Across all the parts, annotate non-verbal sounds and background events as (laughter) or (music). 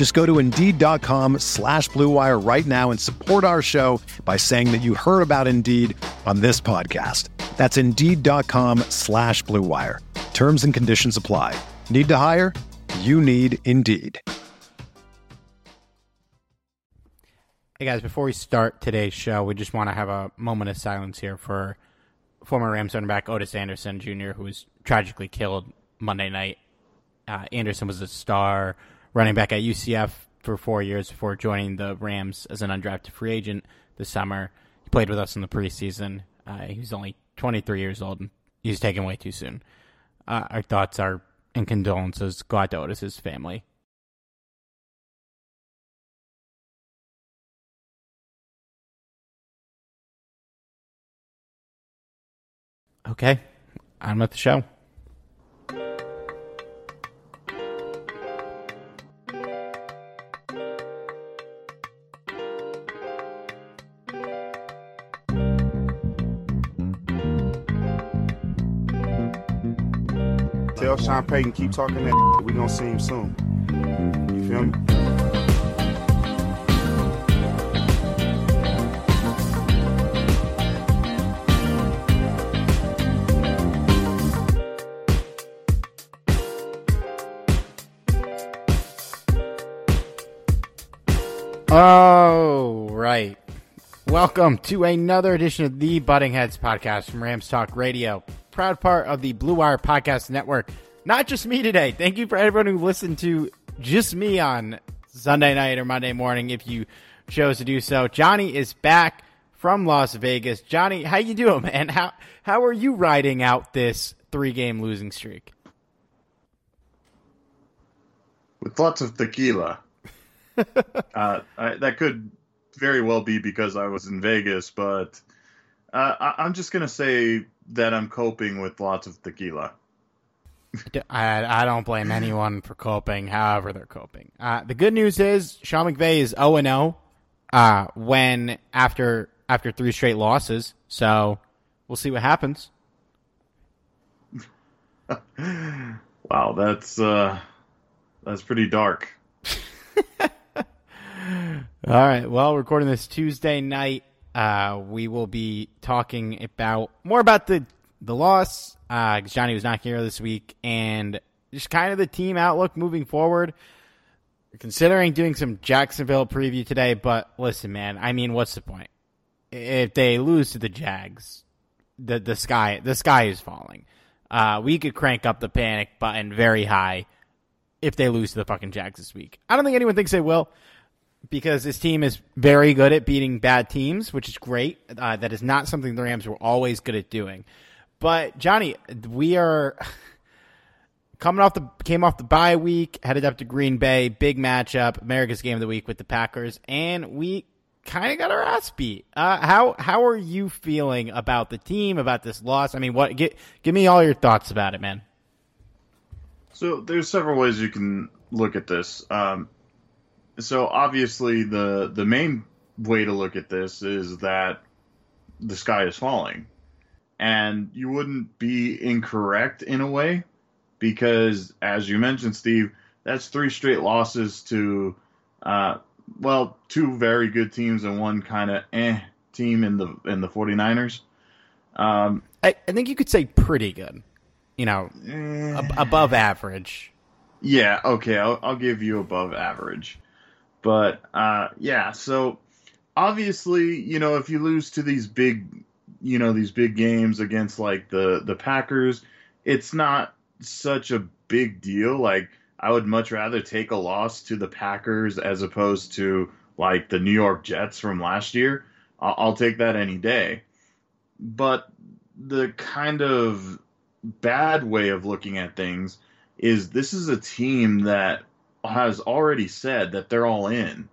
Just go to Indeed.com slash BlueWire right now and support our show by saying that you heard about Indeed on this podcast. That's Indeed.com slash BlueWire. Terms and conditions apply. Need to hire? You need Indeed. Hey guys, before we start today's show, we just want to have a moment of silence here for former Rams running back Otis Anderson Jr., who was tragically killed Monday night. Uh, Anderson was a star running back at UCF for four years before joining the Rams as an undrafted free agent this summer. He played with us in the preseason. Uh, he was only 23 years old, and he was taken way too soon. Uh, our thoughts are and condolences go out to Otis's family. Okay, on with the show. Tell Sean Payton keep talking that. We gonna see him soon. You feel me? Oh, right. Welcome to another edition of the Butting Heads podcast from Rams Talk Radio, proud part of the Blue Wire Podcast Network. Not just me today. Thank you for everyone who listened to just me on Sunday night or Monday morning if you chose to do so. Johnny is back from Las Vegas. Johnny, how you doing, man? How how are you riding out this three game losing streak? with lots of tequila. (laughs) uh, I, that could very well be because I was in Vegas, but uh, I, I'm just gonna say that I'm coping with lots of tequila. I, I don't blame anyone for coping, however they're coping. Uh, the good news is Sean McVay is 0 and 0 uh, when after after three straight losses. So we'll see what happens. (laughs) Wow, that's uh, that's pretty dark. (laughs) All right. Well, recording this Tuesday night, uh, we will be talking about more about the the loss. Uh, Johnny was not here this week, and just kind of the team outlook moving forward. Considering doing some Jacksonville preview today, but listen, man. I mean, what's the point? If they lose to the Jags, the the sky the sky is falling. Uh, we could crank up the panic button very high if they lose to the fucking Jags this week. I don't think anyone thinks they will because this team is very good at beating bad teams, which is great. Uh, that is not something the Rams were always good at doing. But Johnny, we are (laughs) coming off the came off the bye week, headed up to Green Bay, big matchup, America's game of the week with the Packers, and we kind of got our ass beat. Uh, how how are you feeling about the team, about this loss? I mean, what get, give me all your thoughts about it, man. So there's several ways you can look at this. Um, so obviously the the main way to look at this is that the sky is falling, and you wouldn't be incorrect in a way because, as you mentioned, Steve, that's three straight losses to, uh, well, two very good teams and one kind of eh team in the in the 49ers. Um, I, I think you could say pretty good. You know, eh, ab- above average. Yeah, okay, I'll, I'll give you above average. But uh, yeah, so obviously, you know, if you lose to these big you know these big games against like the the Packers, it's not such a big deal. Like I would much rather take a loss to the Packers as opposed to like the New York Jets from last year. I'll, I'll take that any day. But the kind of bad way of looking at things is this is a team that has already said that they're all in.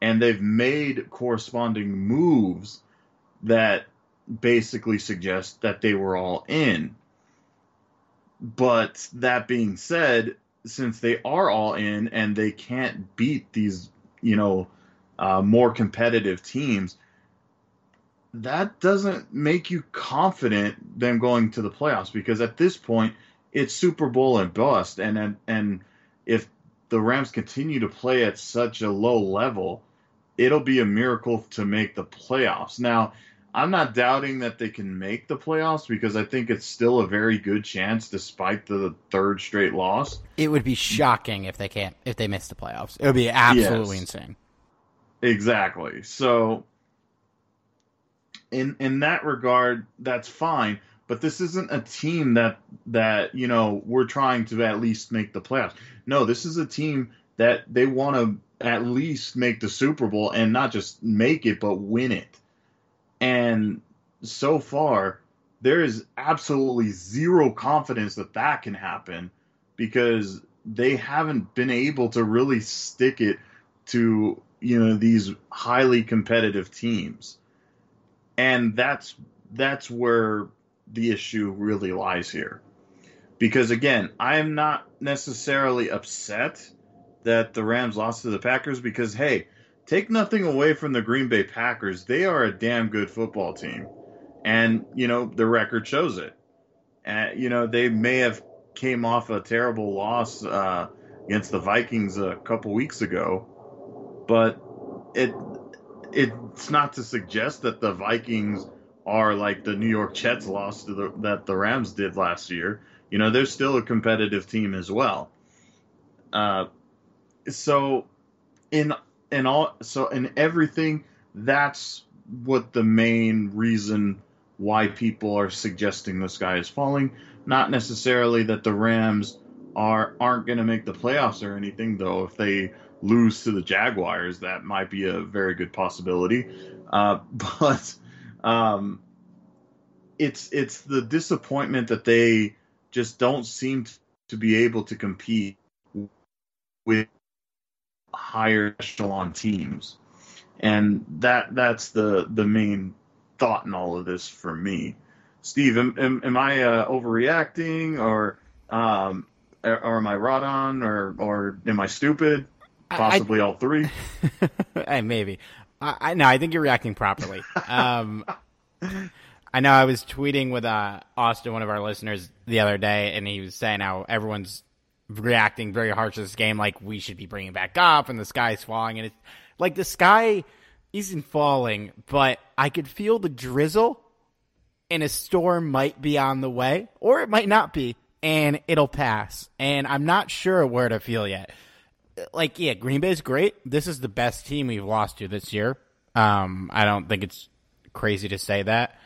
And they've made corresponding moves that basically suggest that they were all in. But that being said, since they are all in and they can't beat these, you know, uh, more competitive teams, that doesn't make you confident them going to the playoffs. Because at this point it's Super Bowl and bust, and and, and if the Rams continue to play at such a low level, it'll be a miracle to make the playoffs. Now, I'm not doubting that they can make the playoffs because I think it's still a very good chance despite the third straight loss. It would be shocking if they can't if they miss the playoffs. It would be absolutely yes. insane. Exactly. So in in that regard, that's fine. But this isn't a team that that you know we're trying to at least make the playoffs. No, this is a team that they want to at least make the Super Bowl and not just make it, but win it. And so far, there is absolutely zero confidence that that can happen because they haven't been able to really stick it to you know these highly competitive teams and that's that's where the issue really lies here. Because again i am not necessarily upset that the rams lost to the packers because hey take nothing away from the green bay packers. They are a damn good football team. And you know the record shows it. And you know they may have came off a terrible loss uh, against the vikings a couple weeks ago. But it it's not to suggest that the Vikings are like the New York Jets lost the, that the Rams did last year. You know, they're still a competitive team as well. Uh, so in in all so in everything, that's what the main reason why people are suggesting the sky is falling. Not necessarily that the Rams are aren't going to make the playoffs or anything, though. If they lose to the Jaguars, that might be a very good possibility. Uh, (laughs) but um, it's it's the disappointment that they just don't seem to be able to compete with higher echelon teams, and that that's the the main thought in all of this for me. Steve, am, am, am I uh, overreacting, or um, or am I right on, or or am I stupid? Possibly I, all three. (laughs) maybe. I, I no, I think you're reacting properly. Um, I know I was tweeting with uh, Austin, one of our listeners, the other day, and he was saying how everyone's reacting very harsh to this game, like we should be bringing back up, and the sky's falling, and it's like the sky isn't falling, but I could feel the drizzle, and a storm might be on the way, or it might not be, and it'll pass, and I'm not sure where to feel yet like yeah, Green Bay's great. This is the best team we've lost to this year. Um, I don't think it's crazy to say that.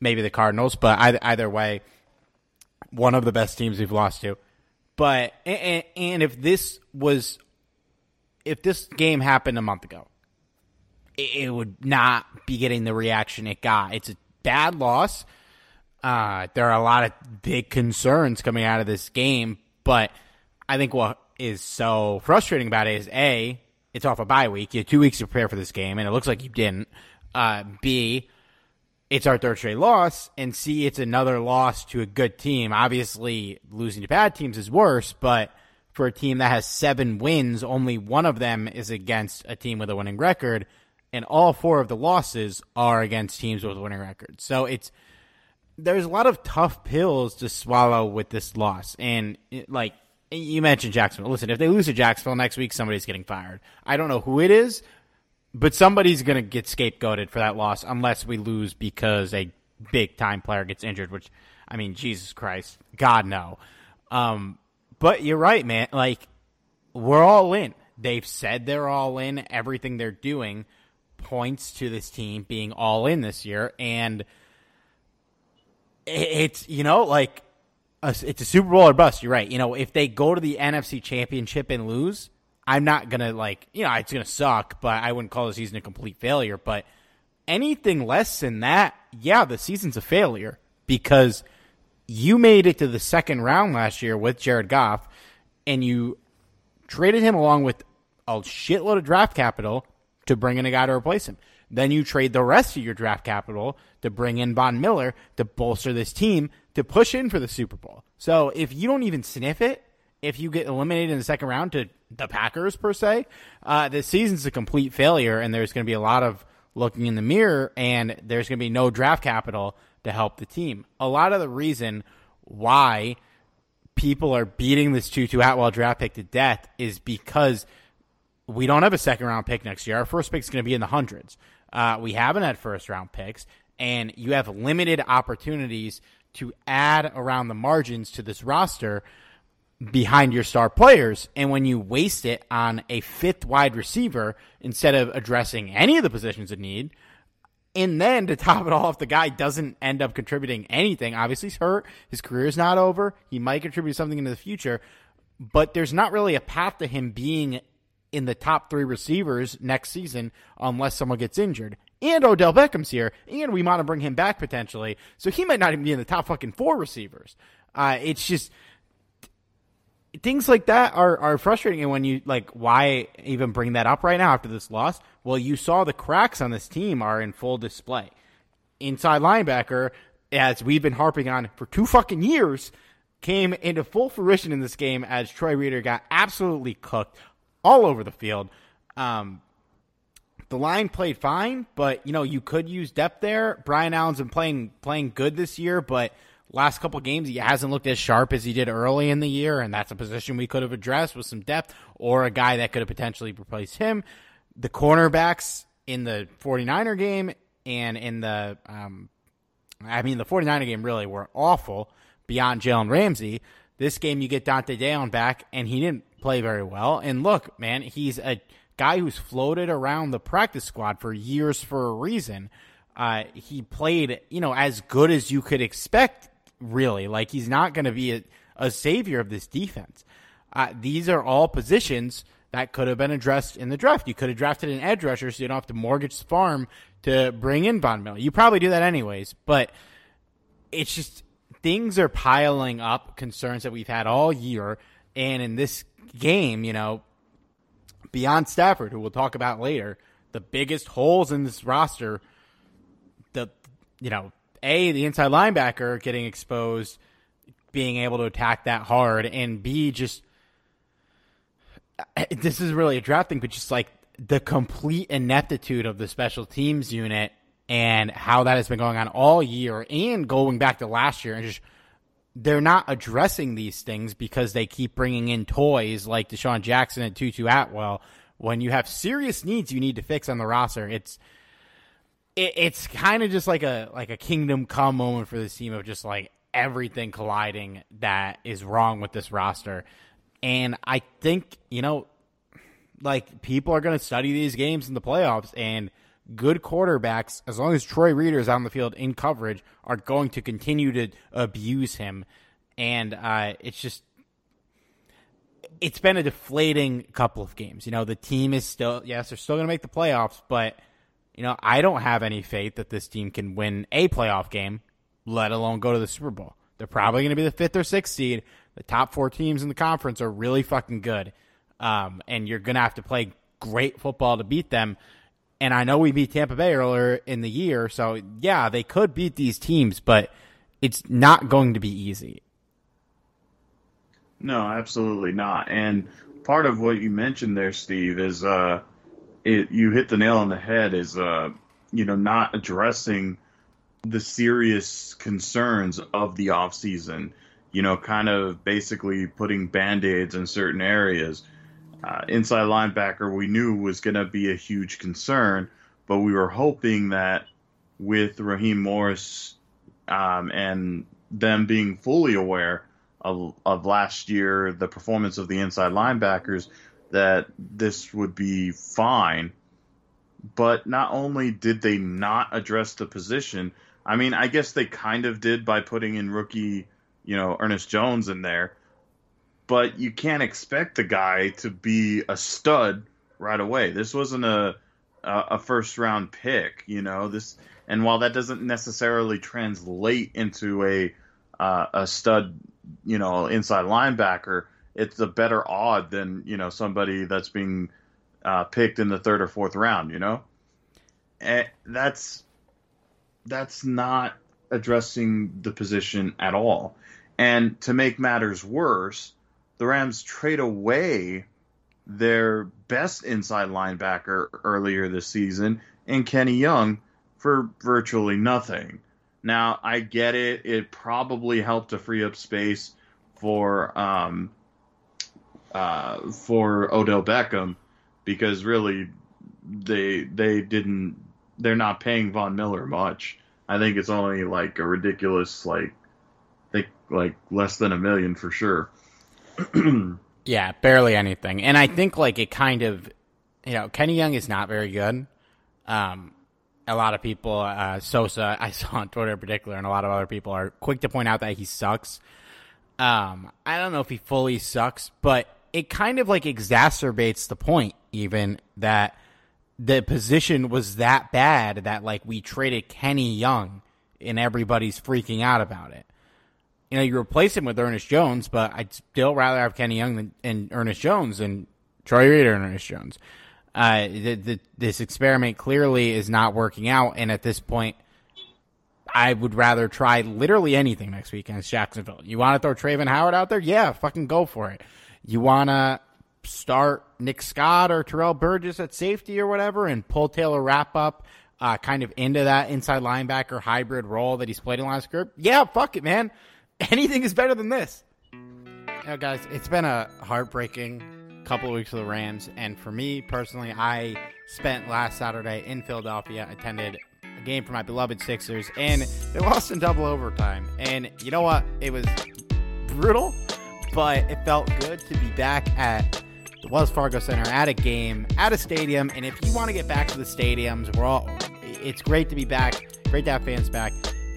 Maybe the Cardinals, but either, either way, one of the best teams we've lost to. But and, and if this was, if this game happened a month ago, it, it would not be getting the reaction it got. It's a bad loss. Uh, there are a lot of big concerns coming out of this game, but I think what is so frustrating about it is a it's off a bye week. You had two weeks to prepare for this game, and it looks like you didn't. Uh, B, it's our third straight loss, and C, it's another loss to a good team. Obviously, losing to bad teams is worse, but for a team that has seven wins, only one of them is against a team with a winning record, and all four of the losses are against teams with winning records. So it's there's a lot of tough pills to swallow with this loss, and it, like you mentioned Jacksonville. Listen, if they lose to Jacksonville next week, somebody's getting fired. I don't know who it is, but somebody's going to get scapegoated for that loss unless we lose because a big time player gets injured, which, I mean, Jesus Christ, God, no. Um, but you're right, man. Like, we're all in. They've said they're all in, everything they're doing. points to this team being all in this year, and it's you know like a, it's a Super Bowl or bust. You're right. You know, if they go to the NFC Championship and lose, I'm not gonna like you know it's gonna suck, but I wouldn't call the season a complete failure. But anything less than that, yeah, the season's a failure because you made it to the second round last year with Jared Goff, and you traded him along with a shitload of draft capital to bring in a guy to replace him. Then you trade the rest of your draft capital to bring in Von Miller to bolster this team to push in for the Super Bowl. So if you don't even sniff it, if you get eliminated in the second round to the Packers per se, uh, season's a complete failure, and there's going to be a lot of looking in the mirror, and there's going to be no draft capital to help the team. A lot of the reason why people are beating this Tutu Atwell draft pick to death is because we don't have a second round pick next year. Our first pick is going to be in the hundreds. Uh, we haven't had first round picks, and you have limited opportunities to add around the margins to this roster behind your star players. And when you waste it on a fifth wide receiver instead of addressing any of the positions of need, and then to (laughs) top it all off, the guy doesn't end up contributing anything. Obviously, he's hurt. His career is not over. He might contribute something into the future, but there's not really a path to him being in the top three receivers next season unless someone gets injured. And Odell Beckham's here, and we to bring him back potentially. So he might not even be in the top fucking four receivers. Uh, it's just things like that are, are frustrating. And when you like, why even bring that up right now after this loss? Well, you saw the cracks on this team are in full display. Inside linebacker, as we've been harping on for two fucking years, came into full fruition in this game as Troy Reeder got absolutely cooked all over the field. Um, the line played fine, but you know you could use depth there. Brian Allen's been playing playing good this year, but last couple games he hasn't looked as sharp as he did early in the year, and that's a position we could have addressed with some depth or a guy that could have potentially replaced him. The cornerbacks in the 49er game and in the um, I mean the 49er game really were awful beyond Jalen Ramsey. This game you get Dont'e Deayon back and he didn't play very well. And look, man, he's a guy who's floated around the practice squad for years for a reason. Uh, he played, you know, as good as you could expect, really. Like, he's not going to be a, a, savior of this defense. Uh, these are all positions that could have been addressed in the draft. You could have drafted an edge rusher so you don't have to mortgage the farm to bring in Von Miller. You probably do that anyways, but it's just things are piling up, concerns that we've had all year. And in this game, you know, beyond Stafford, who we'll talk about later, the biggest holes in this roster, the you know, A, the inside linebacker getting exposed, being able to attack that hard, and B, just (clears throat) this is really a draft thing, but just like the complete ineptitude of the special teams unit and how that has been going on all year and going back to last year and just they're not addressing these things because they keep bringing in toys like DeSean Jackson and Tutu Atwell. When you have serious needs you need to fix on the roster, it's it, it's kind of just like a like a kingdom come moment for this team of just like everything colliding that is wrong with this roster. And I think you know, like people are going to study these games in the playoffs and good quarterbacks, as long as Troy Reeder is on the field in coverage, are going to continue to abuse him. And uh, it's just, it's been a deflating couple of games. You know, the team is still, yes, they're still going to make the playoffs, but, you know, I don't have any faith that this team can win a playoff game, let alone go to the Super Bowl. They're probably going to be the fifth or sixth seed. The top four teams in the conference are really fucking good. Um, and you're going to have to play great football to beat them. And I know we beat Tampa Bay earlier in the year, so yeah, they could beat these teams, but it's not going to be easy. No, absolutely not. And part of what you mentioned there, Steve, is uh, it, you hit the nail on the head. Is uh, you know not addressing the serious concerns of the off season. You know, kind of basically putting band aids in certain areas uh, inside linebacker we knew was going to be a huge concern, but we were hoping that with Raheem Morris um, and them being fully aware of, of last year, the performance of the inside linebackers, that this would be fine. but not only did they not address the position, I mean, I guess they kind of did by putting in rookie, you know, Ernest Jones in there, but you can't expect the guy to be a stud right away. This wasn't a a first round pick, you know. This and while that doesn't necessarily translate into a uh, a stud, you know, inside linebacker, it's a better odd than you know somebody that's being uh, picked in the third or fourth round. You know, and that's that's not addressing the position at all. And to make matters worse, the Rams trade away their best inside linebacker earlier this season and Kenny Young for virtually nothing. Now, I get it. It probably helped to free up space for um, uh, for Odell Beckham because really they they didn't they're not paying Von Miller much. I think it's only like a ridiculous like think like less than a million for sure. (clears throat) yeah, barely anything. And I think like it kind of you know, Kenny Young is not very good. Um a lot of people uh Sosa I (laughs) saw on Twitter in particular and a lot of other people are quick to point out that he sucks. Um I don't know if he fully sucks, but it kind of like exacerbates the point even that the position was that bad that like we traded Kenny Young and everybody's freaking out about it. You know, you replace him with Ernest Jones, but I'd still rather have Kenny Young than and Ernest Jones than Troy Reeder and Ernest Jones. Uh, the, the, this experiment clearly is not working out, and at this point, I would rather try literally anything next week against Jacksonville. You want to throw Travin Howard out there? Yeah, fucking go for it. You want to start Nick Scott or Terrell Burgess at safety or whatever and pull Taylor Rapp up uh, kind of into that inside linebacker hybrid role that he's played in last group, yeah, fuck it, man. (laughs) Anything is better than this. Know, guys, it's been a heartbreaking couple of weeks for the Rams, and for me personally, I spent last Saturday in Philadelphia, attended a game for my beloved Sixers, and they lost in double overtime. And you know what? It was brutal, but it felt good to be back at the Wells Fargo Center at a game, at a stadium. And if you want to get back to the stadiums, we're all, it's great to be back. Great to have fans back.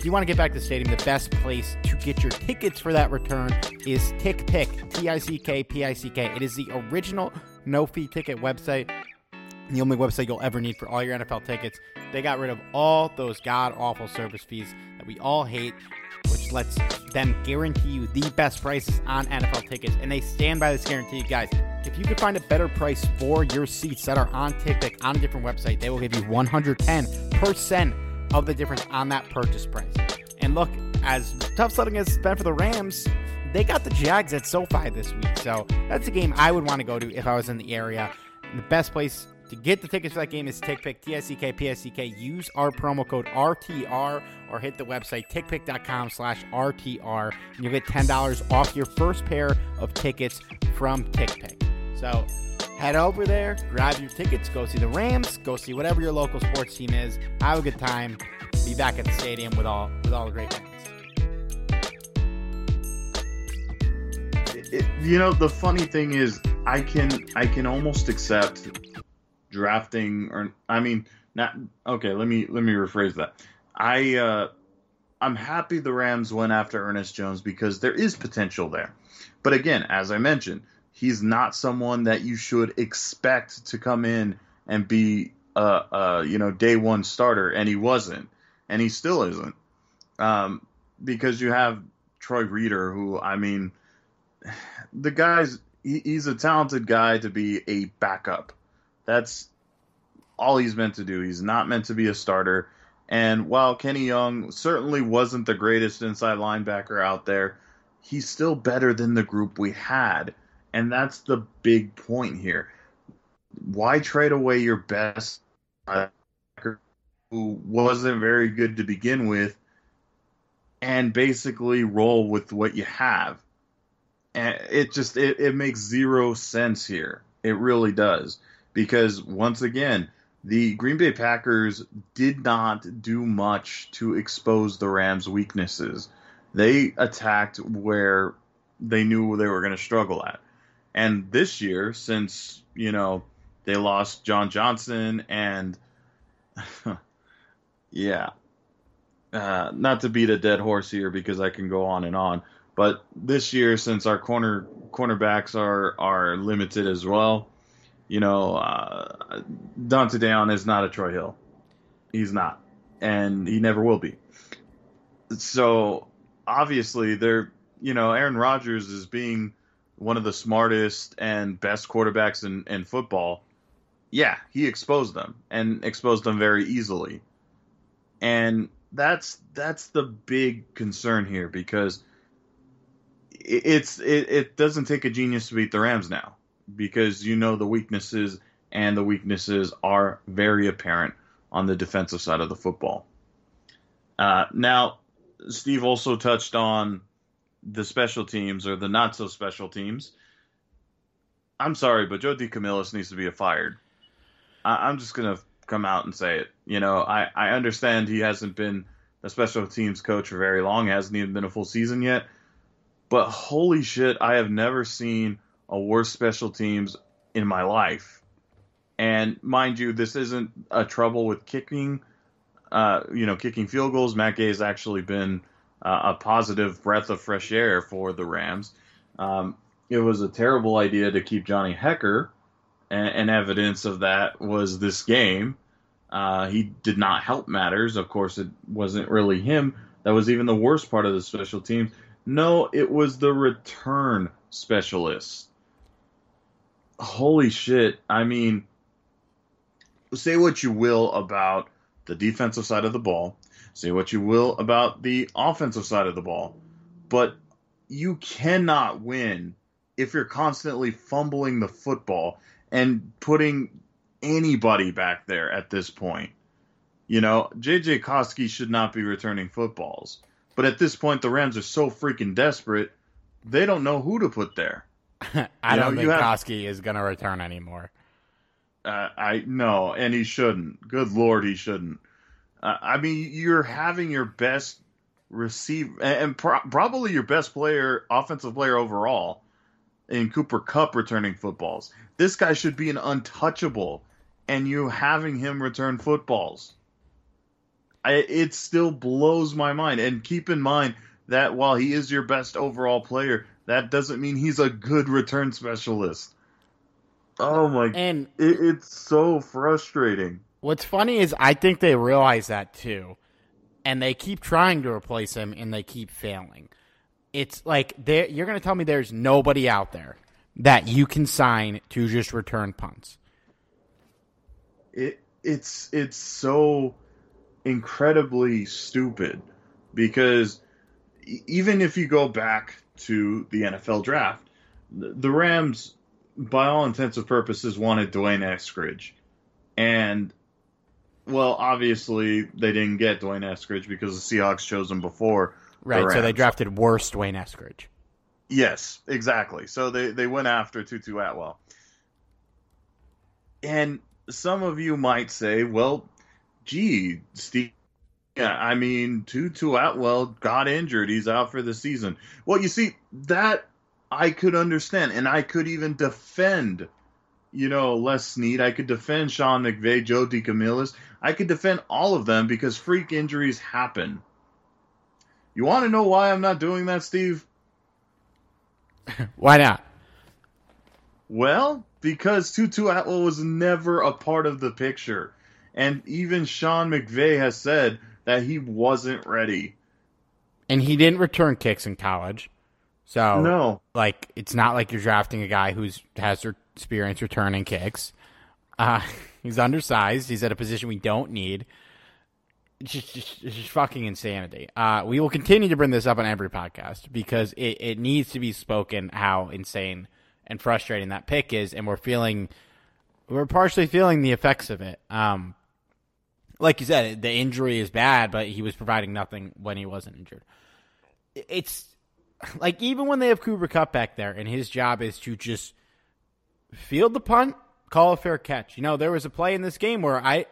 You want to get back to the stadium, the best place to get your tickets for that return is TickPick, T I C K P I C K. It is the original no fee ticket website, the only website you'll ever need for all your NFL tickets. They got rid of all those god awful service fees that we all hate which lets them guarantee you the best prices on NFL tickets. And they stand by this guarantee, guys. If you can find a better price for your seats that are on TickPick on a different website, they will give you 110% of the difference on that purchase price. And look, as tough sledding as it's been for the Rams, they got the Jags at SoFi this week. So that's a game I would want to go to if I was in the area. And the best place to get the tickets for that game is TickPick, T-I-C-K, P-I-C-K. Use our promo code RTR or hit the website tickpick.com slash RTR and you'll get $10 off your first pair of tickets from TickPick. So head over there, grab your tickets, go see the Rams, go see whatever your local sports team is. Have a good time. Be back at the stadium with all with all the great fans. It, you know, the funny thing is, I can I can almost accept drafting or I mean not okay, let me let me rephrase that. I uh I'm happy the Rams went after Ernest Jones because there is potential there. But again, as I mentioned, he's not someone that you should expect to come in and be a, a you know day one starter, and he wasn't, and he still isn't, um, because you have Troy Reeder, who I mean, the guy's he, he's a talented guy to be a backup. That's all he's meant to do. He's not meant to be a starter. And while Kenny Young certainly wasn't the greatest inside linebacker out there, he's still better than the group we had. And that's the big point here. Why trade away your best who wasn't very good to begin with and basically roll with what you have? And it just it, it makes zero sense here. It really does because once again, the Green Bay Packers did not do much to expose the Rams' weaknesses. They attacked where they knew they were going to struggle at. And this year, since, you know, they lost John Johnson and (laughs) yeah. Uh, not to beat a dead horse here because I can go on and on, but this year since our corner cornerbacks are are limited as well, you know, uh, Dont'e Deayon is not a Troy Hill. He's not, and he never will be. So obviously, they're you know, Aaron Rodgers is being one of the smartest and best quarterbacks in, in football. Yeah, he exposed them and exposed them very easily. And that's that's the big concern here because it's it, it doesn't take a genius to beat the Rams now because you know the weaknesses and the weaknesses are very apparent on the defensive side of the football. Uh, now, Steve also touched on the special teams or the not so special teams. I'm sorry, but Joe DeCamillis needs to be fired. I, am just gonna come out and say it. You know, I, I understand he hasn't been a special teams coach for very long, hasn't even been a full season yet. But holy shit, I have never seen a worse special teams in my life. And mind you, this isn't a trouble with kicking, uh, you know, kicking field goals. Matt has actually been uh, a positive breath of fresh air for the Rams. Um, it was a terrible idea to keep Johnny Hekker, and, and evidence of that was this game. Uh, he did not help matters. Of course, it wasn't really him. That was even the worst part of the special teams. No, it was the return specialist. Holy shit. I mean, say what you will about the defensive side of the ball, say what you will about the offensive side of the ball, but you cannot win if you're constantly fumbling the football and putting anybody back there at this point. You know, JJ Koski should not be returning footballs. But at this point, the Rams are so freaking desperate, they don't know who to put there. (laughs) I you don't know, think have, Koski is going to return anymore. Uh, I no, and he shouldn't. Good lord, he shouldn't. Uh, I mean, you're having your best receive and pro- probably your best player, offensive player overall, in Cooper Kupp returning footballs. This guy should be an untouchable, and you having him return footballs. I, it still blows my mind. And keep in mind that while he is your best overall player, that doesn't mean he's a good return specialist. Oh my! And it, it's so frustrating. What's funny is I think they realize that too, and they keep trying to replace him, and they keep failing. It's like you're going to tell me there's nobody out there that you can sign to just return punts. It it's it's so incredibly stupid because even if you go back to the NFL draft, the Rams, by all intents and purposes, wanted D'Wayne Eskridge. And, well, obviously, they didn't get D'Wayne Eskridge because the Seahawks chose him before. Right, the so they drafted worse D'Wayne Eskridge. Yes, exactly. So they, they went after Tutu Atwell. And some of you might say, well, gee, Steve, yeah, I mean, Tutu Atwell got injured. He's out for the season. Well, you see, that I could understand, and I could even defend, you know, Les Snead. I could defend Sean McVay, Joe DeCamillis. I could defend all of them because freak injuries happen. You want to know why I'm not doing that, Steve? (laughs) why not? Well, because Tutu Atwell was never a part of the picture. And even Sean McVay has said that he wasn't ready. And he didn't return kicks in college. So no, like it's not like you're drafting a guy who's has experience returning kicks. Uh, (laughs) he's undersized. He's at a position we don't need. It's just, just, just fucking insanity. Uh, we will continue to bring this up on every podcast because it, it needs to be spoken how insane and frustrating that pick is, and we're feeling, we're partially feeling the effects of it. Um, like you said, the injury is bad, but he was providing nothing when he wasn't injured. It's like even when they have Cooper Kupp back there, and his job is to just field the punt, call a fair catch. You know, there was a play in this game where I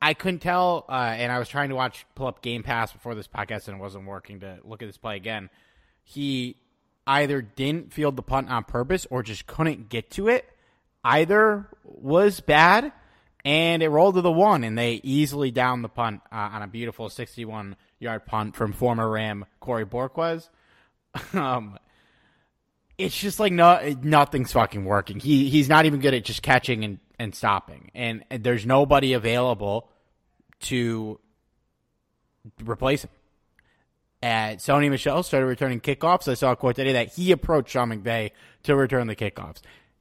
I couldn't tell, uh, and I was trying to watch pull up Game Pass before this podcast, and it wasn't working to look at this play again. He either didn't field the punt on purpose or just couldn't get to it. Either was bad and it rolled to the one, and they easily downed the punt uh, on a beautiful 61 yard punt from former Ram Corey Bojorquez. (laughs) um, it's just like no, nothing's fucking working. He he's not even good at just catching and, and stopping, and, and there's nobody available to replace him. And Sony Michel started returning kickoffs. I saw a quote today that he approached Sean McVay to return the kickoffs.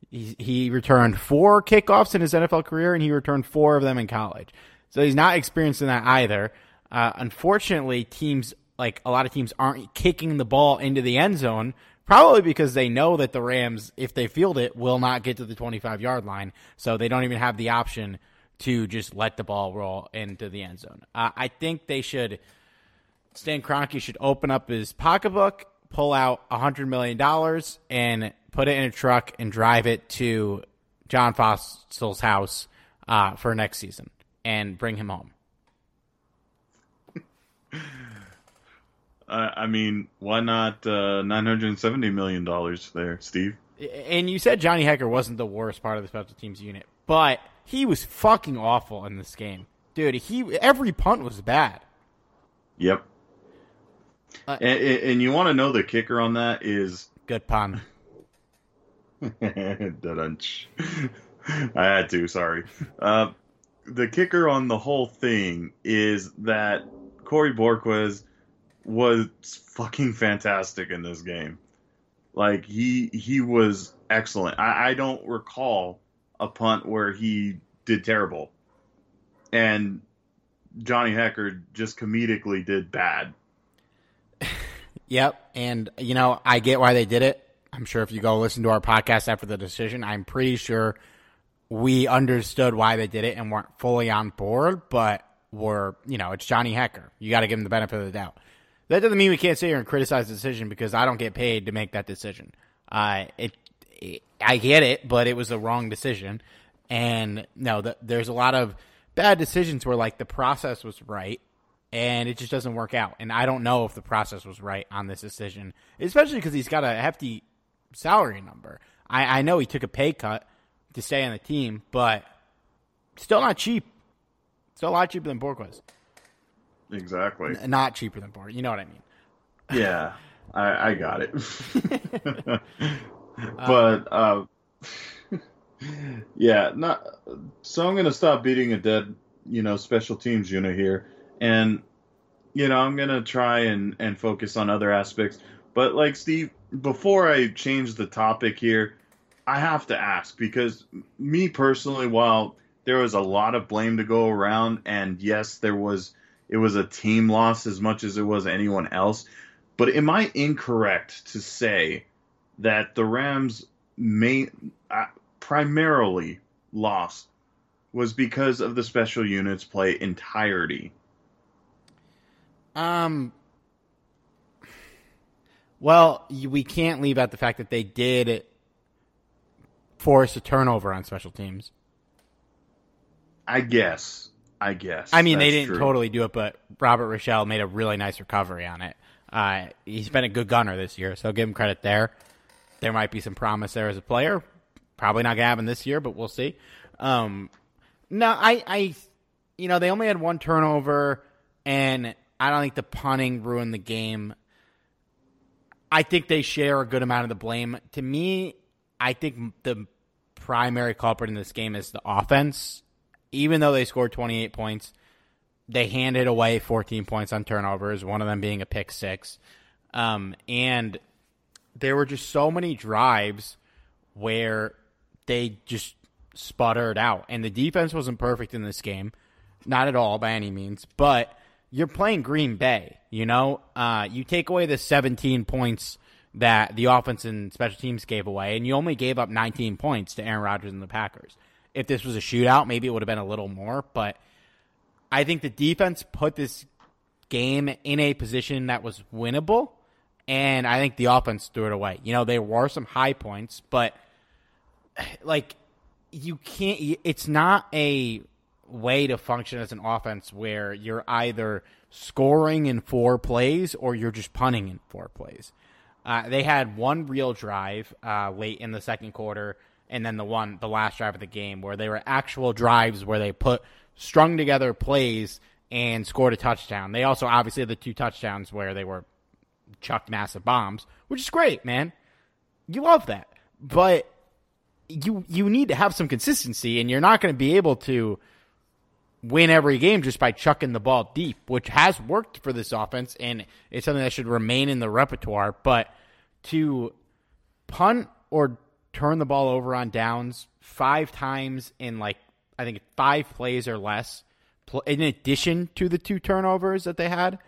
He, he returned four kickoffs in his NFL career, and he returned four of them in college. So he's not experienced in that either. Uh, unfortunately, teams like a lot of teams aren't kicking the ball into the end zone, probably because they know that the Rams, if they field it, will not get to the 25 yard line. So they don't even have the option to just let the ball roll into the end zone. Uh, I think they should. Stan Kroenke should open up his pocketbook, pull out $100 million, and put it in a truck and drive it to John Fassel's house uh, for next season and bring him home. (laughs) Uh, I mean, why not uh, nine hundred and seventy million dollars there, Steve? And you said Johnny Hekker wasn't the worst part of the special teams unit, but he was fucking awful in this game, dude. He every punt was bad. Yep. Uh, and, and, you want to know the kicker on that is good pun. (laughs) I had to. Sorry. Uh, the kicker on the whole thing is that Corey Bojorquez was fucking fantastic in this game. Like he he was excellent. I, I don't recall a punt where he did terrible, and Johnny Hekker just comedically did bad. (laughs) yep, and you know I get why they did it. I'm sure if you go listen to our podcast after the decision, I'm pretty sure we understood why they did it and weren't fully on board, but were, you know, it's Johnny Hekker. You got to give him the benefit of the doubt. That doesn't mean we can't sit here and criticize the decision because I don't get paid to make that decision. Uh, it, it I get it, but it was a wrong decision. And no, the, there's a lot of bad decisions where like the process was right and it just doesn't work out. And I don't know if the process was right on this decision, especially because he's got a hefty salary number. I, I know he took a pay cut to stay on the team, but still not cheap. Still a lot cheaper than Bojorquez. Exactly. N- not cheaper than Borg. You know what I mean? (laughs) Yeah, I, I got it. (laughs) (laughs) but uh, yeah, not. So I'm gonna stop beating a dead, you know, special teams unit here, and you know I'm gonna try and and focus on other aspects. But like Steve, before I change the topic here, I have to ask because me personally, while there was a lot of blame to go around, and yes, there was it was a team loss as much as it was anyone else. But am I incorrect to say that the Rams main uh, primarily lost was because of the special units play entirety? Um, well, we can't leave out the fact that they did force a turnover on special teams. I guess. I guess. I mean, they didn't true. totally do it, but Robert Rochell made a really nice recovery on it. Uh, he's been a good gunner this year, so give him credit there. There might be some promise there as a player. Probably not gonna happen this year, but we'll see. Um, no, I, I, you know, they only had one turnover, and I don't think the punting ruined the game I think they share a good amount of the blame. To me, I think the primary culprit in this game is the offense. Even though they scored 28 points, they handed away 14 points on turnovers, one of them being a pick six. Um, and there were just so many drives where they just sputtered out. And the defense wasn't perfect in this game, not at all by any means, but you're playing Green Bay. You know, uh, you take away the 17 points that the offense and special teams gave away, and you only gave up 19 points to Aaron Rodgers and the Packers. If this was a shootout, maybe it would have been a little more, but I think the defense put this game in a position that was winnable, and I think the offense threw it away. You know, there were some high points, but (sighs) like you can't. It's not a way to function as an offense where you're either scoring in four plays or you're just punting in four plays. Uh, they had one real drive uh, late in the second quarter and then the one the last drive of the game where they were actual drives where they put strung together plays and scored a touchdown. They also obviously had the two touchdowns where they were chucked massive bombs, which is great, man. You love that. But you you need to have some consistency and you're not going to be able to win every game just by chucking the ball deep, which has worked for this offense and it's something that should remain in the repertoire, but to punt or turn the ball over on downs five times in like I think five plays or less, in addition to the two turnovers that they had.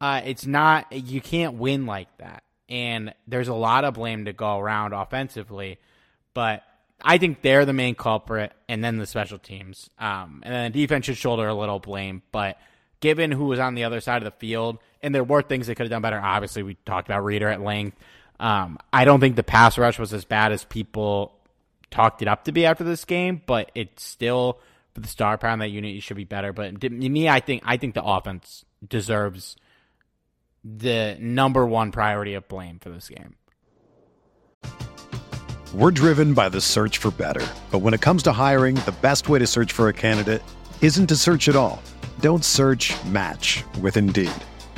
Uh, it's not you can't win like that, and there's a lot of blame to go around offensively, but I think they're the main culprit, and then the special teams, um, and then the defense should shoulder a little blame, but. Given who was on the other side of the field, and there were things they could have done better. Obviously, we talked about Reeder at length. Um, I don't think the pass rush was as bad as people talked it up to be after this game, but it's still for the star power in that unit. You should be better. But to me, I think I think the offense deserves the number one priority of blame for this game. We're driven by the search for better, but when it comes to hiring, the best way to search for a candidate isn't to search at all. Don't search. Match with Indeed.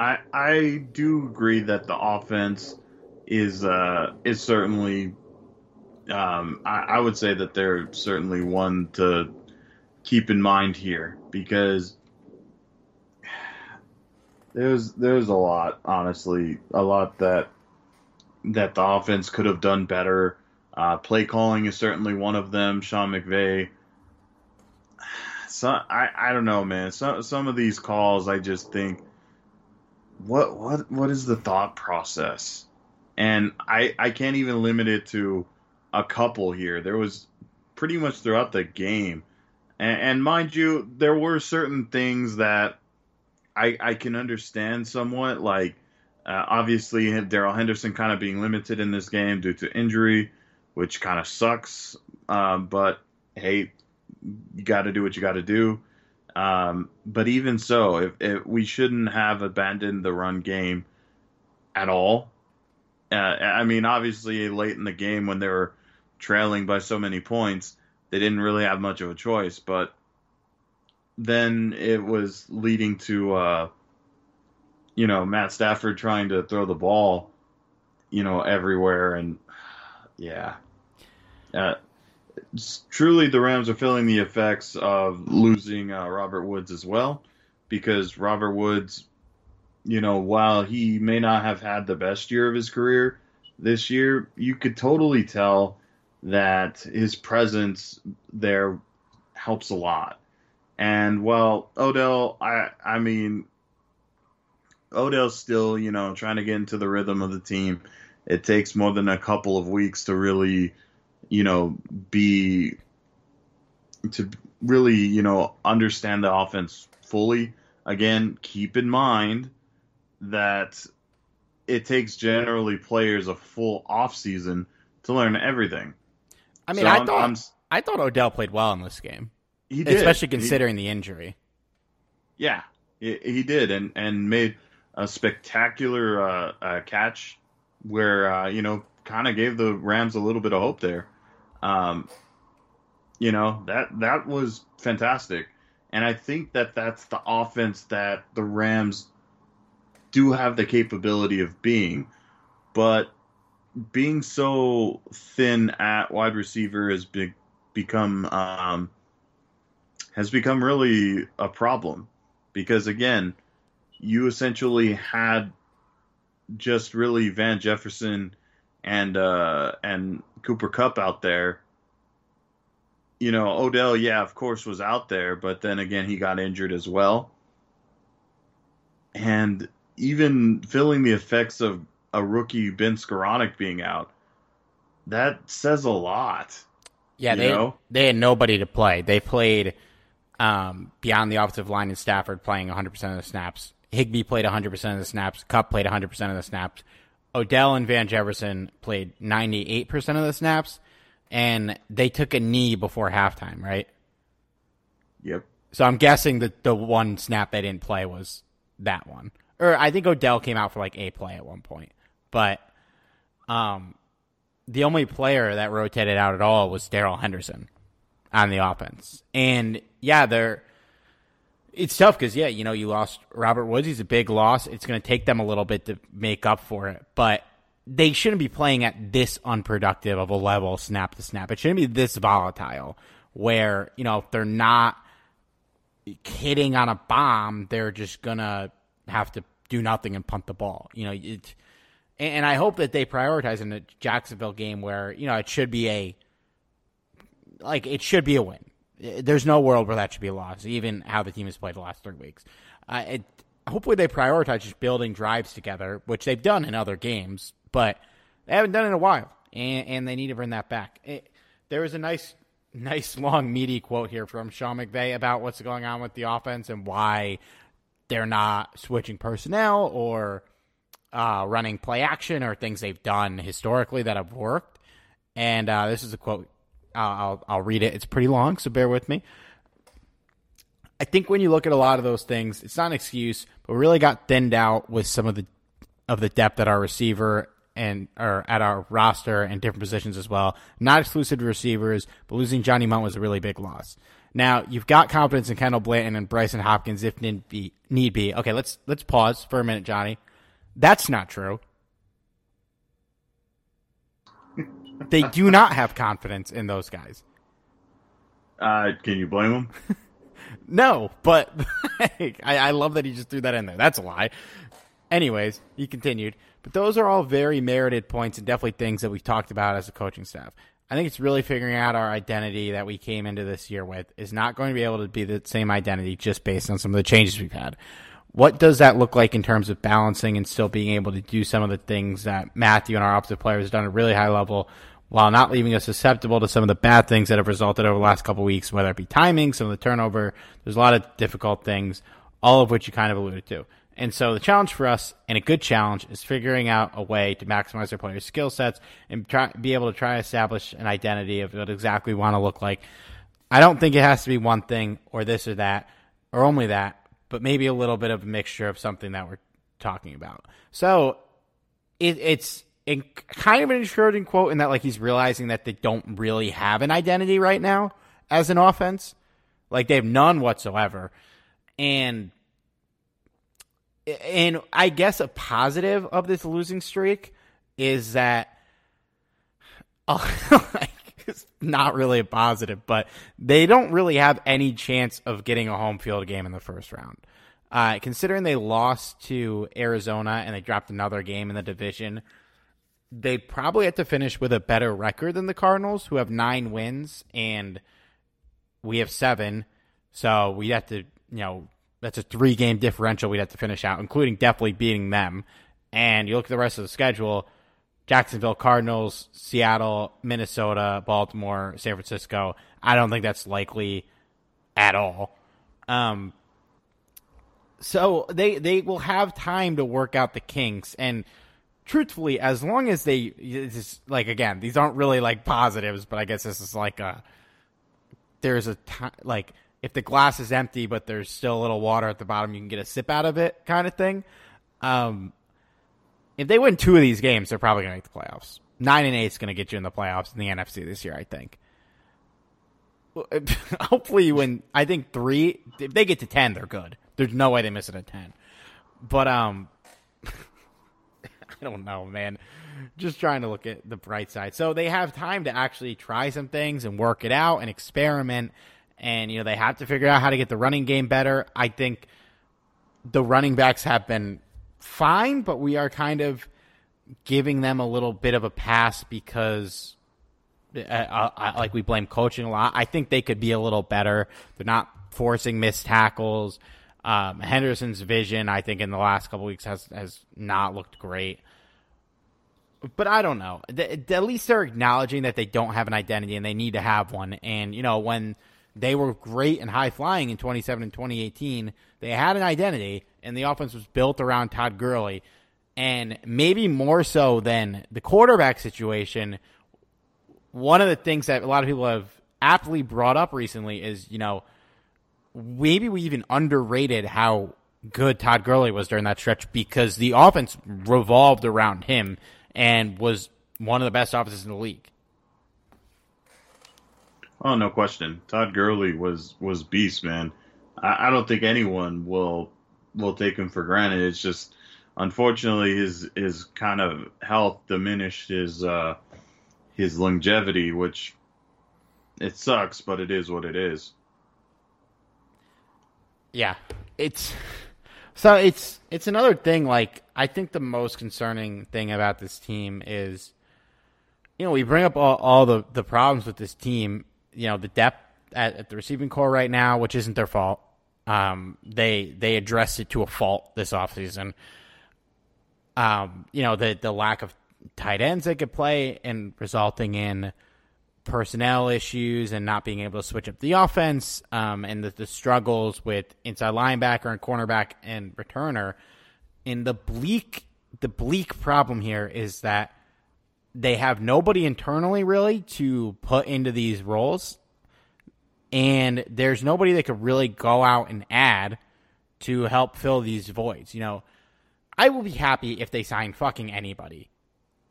I I do agree that the offense is uh is certainly um I, I would say that they're certainly one to keep in mind here because there's there's a lot honestly a lot that that the offense could have done better. Uh, play calling is certainly one of them. Sean McVay. (sighs) So I I don't know, man. Some some of these calls I just think what what what is the thought process? And I I can't even limit it to a couple here. There was pretty much throughout the game, and, and mind you, there were certain things that I I can understand somewhat. Like uh, obviously Darrell Henderson kind of being limited in this game due to injury, which kind of sucks. Um, but hey, you got to do what you got to do. Um, but even so, if, if, we shouldn't have abandoned the run game at all. Uh, I mean, obviously, late in the game when they were trailing by so many points, they didn't really have much of a choice. But then it was leading to, uh, you know, Matt Stafford trying to throw the ball, you know, everywhere, and yeah. Uh, truly the Rams are feeling the effects of losing uh, Robert Woods as well, because Robert Woods, you know, while he may not have had the best year of his career this year, you could totally tell that his presence there helps a lot. And while Odell, I I mean, Odell's still you know trying to get into the rhythm of the team. It takes more than a couple of weeks to really you know, be to really, you know, understand the offense fully. Again, keep in mind that it takes generally players a full off season to learn everything. I mean, so I I'm, thought I'm, i thought Odell played well in this game. He did, especially considering he, the injury. Yeah, he, he, did, and and made a spectacular uh, uh, catch where uh, you know kind of gave the Rams a little bit of hope there. Um, you know that that was fantastic, and I think that that's the offense that the Rams do have the capability of being, but being so thin at wide receiver has be, become um, has become really a problem. Because again, you essentially had just really Van Jefferson and uh, and Cooper Kupp out there. You know, Odell, yeah, of course, was out there, but then again, he got injured as well. And even feeling the effects of a rookie Ben Skowronek being out, that says a lot. Yeah, they know? they had nobody to play. They played um, beyond the offensive line in Stafford playing 100% of the snaps. Higbee played 100% of the snaps. Kupp played 100% of the snaps. Odell and Van Jefferson played 98% of the snaps, and they took a knee before halftime, right? Yep. So I'm guessing that the one snap they didn't play was that one. Or I think Odell came out for like a play at one point. But um, the only player that rotated out at all was Darrell Henderson on the offense. And yeah, they're it's tough because yeah, you know, you lost Robert Woods. He's a big loss. It's going to take them a little bit to make up for it, but they shouldn't be playing at this unproductive of a level snap to snap. It shouldn't be this volatile where you know if they're not hitting on a bomb, they're just gonna have to do nothing and punt the ball. You know, it, and I hope that they prioritize in the Jacksonville game where you know it should be a like it should be a win. There's no world where that should be a loss, even how the team has played the last three weeks. Uh, it, hopefully, they prioritize just building drives together, which they've done in other games, but they haven't done it in a while, and, and they need to bring that back. It, there was a nice, (laughs) nice long meaty quote here from Sean McVay about what's going on with the offense and why they're not switching personnel or uh, running play action or things they've done historically that have worked. And uh, this is a quote. I'll, I'll read it. It's pretty long, so bear with me. I think when you look at a lot of those things, it's not an excuse, but we really got thinned out with some of the of the depth at our receiver and or at our roster and different positions as well. Not exclusive to receivers, but losing Johnny Mundt was a really big loss. Now you've got confidence in Kendall Blanton and Brycen Hopkins if need be. Need be. Okay, let's let's pause for a minute, Johnny. That's not true. They do not have confidence in those guys. Uh, can you blame them? (laughs) no, but I, I love that he just threw that in there. That's a lie. Anyways, he continued. But those are all very merited points and definitely things that we've talked about as a coaching staff. I think it's really figuring out our identity that we came into this year with is not going to be able to be the same identity just based on some of the changes we've had. What does that look like in terms of balancing and still being able to do some of the things that Matthew and our opposite players have done at a really high level while not leaving us susceptible to some of the bad things that have resulted over the last couple weeks, whether it be timing, some of the turnover. There's a lot of difficult things, all of which you kind of alluded to. And so the challenge for us, and a good challenge, is figuring out a way to maximize our players' skill sets and try, be able to try establish an identity of what exactly we want to look like. I don't think it has to be one thing or this or that or only that but maybe a little bit of a mixture of something that we're talking about. So it, it's in, kind of an encouraging quote in that like he's realizing that they don't really have an identity right now as an offense, like they have none whatsoever, and and I guess a positive of this losing streak is that. (laughs) like, it's not really a positive, but they don't really have any chance of getting a home field game in the first round. Uh, considering they lost to Arizona and they dropped another game in the division, they probably have to finish with a better record than the Cardinals, who have nine wins and we have seven. So we have to, you know, that's a three game differential we'd have to finish out, including definitely beating them. And you look at the rest of the schedule Jacksonville Cardinals, Seattle, Minnesota, Baltimore, San Francisco. I don't think that's likely at all. Um, so they they will have time to work out the kinks and truthfully as long as they just like again these aren't really like positives but i guess this is like a there's a time like if the glass is empty but there's still a little water at the bottom you can get a sip out of it kind of thing um if they win two of these games, they're probably going to make the playoffs. Nine and eight is going to get you in the playoffs in the NFC this year, I think. (laughs) Hopefully, win. I think three. If they get to ten, they're good. There's no way they miss it at ten. But um, (laughs) I don't know, man. Just trying to look at the bright side. So they have time to actually try some things and work it out and experiment. And, you know, they have to figure out how to get the running game better. I think the running backs have been fine, but we are kind of giving them a little bit of a pass because uh, uh, like we blame coaching a lot. I think they could be a little better. They're not forcing missed tackles. Um, Henderson's vision, I think, in the last couple weeks has has not looked great. But I don't know. The, the, at least they're acknowledging that they don't have an identity and they need to have one. And you know when they were great and high flying in 27 and 2018, they had an identity, and the offense was built around Todd Gurley. And maybe more so than the quarterback situation, one of the things that a lot of people have aptly brought up recently is, you know, maybe we even underrated how good Todd Gurley was during that stretch because the offense revolved around him and was one of the best offenses in the league. Oh, no question. Todd Gurley was was beast, man. I, I don't think anyone will will take him for granted. It's just unfortunately his his kind of health diminished his uh, his longevity, which it sucks, but it is what it is. Yeah, it's so it's it's another thing. Like I think the most concerning thing about this team is, you know, we bring up all, all the the problems with this team. You know, the depth at, at the receiving core right now, which isn't their fault. Um, they they addressed it to a fault this offseason. Um, you know, the the lack of tight ends that could play and resulting in personnel issues and not being able to switch up the offense um, and the, the, struggles with inside linebacker and cornerback and returner. And the bleak the bleak problem here is that they have nobody internally really to put into these roles. And there's nobody that could really go out and add to help fill these voids. You know, I will be happy if they sign fucking anybody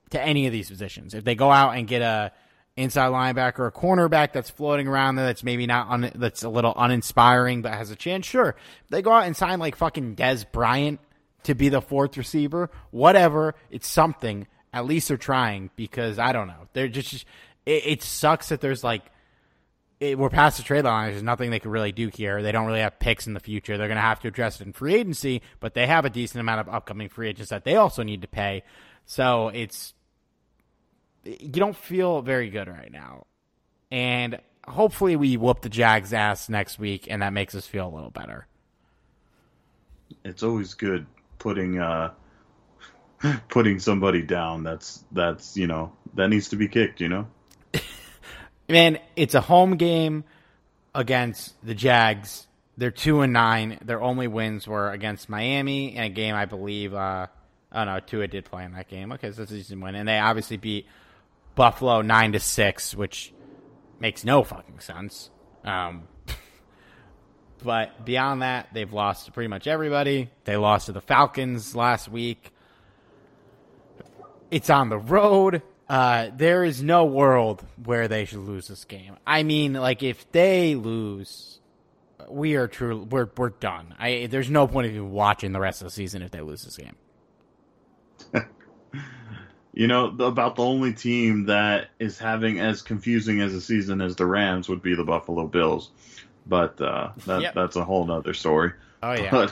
to any of these positions. If they go out and get a inside linebacker, a cornerback that's floating around there that's maybe not un, that's a little uninspiring but has a chance, sure. They go out and sign like fucking Dez Bryant to be the fourth receiver, whatever, it's something. At least they're trying because I don't know. They're just it, it sucks that there's like it, we're past the trade line. There's nothing they can really do here. They don't really have picks in the future. They're going to have to address it in free agency, but they have a decent amount of upcoming free agents that they also need to pay. So it's you don't feel very good right now. And hopefully we whoop the Jags ass next week and that makes us feel a little better. It's always good putting uh (laughs) putting somebody down that's that's, you know, that needs to be kicked, you know? (laughs) Man, it's a home game against the Jags. They're 2 and 9. Their only wins were against Miami in a game I believe uh Oh no, Tua did play in that game. Okay, so it's a decent win, and they obviously beat Buffalo nine to six, which makes no fucking sense. Um, (laughs) but beyond that, they've lost to pretty much everybody. They lost to the Falcons last week. It's on the road. Uh, there is no world where they should lose this game. I mean, like if they lose, we are true. We're we're done. I there's no point of even watching the rest of the season if they lose this game. You know, about the only team that is having as confusing as a season as the Rams would be the Buffalo Bills. But uh, that, yep. that's a whole nother story. Oh, yeah.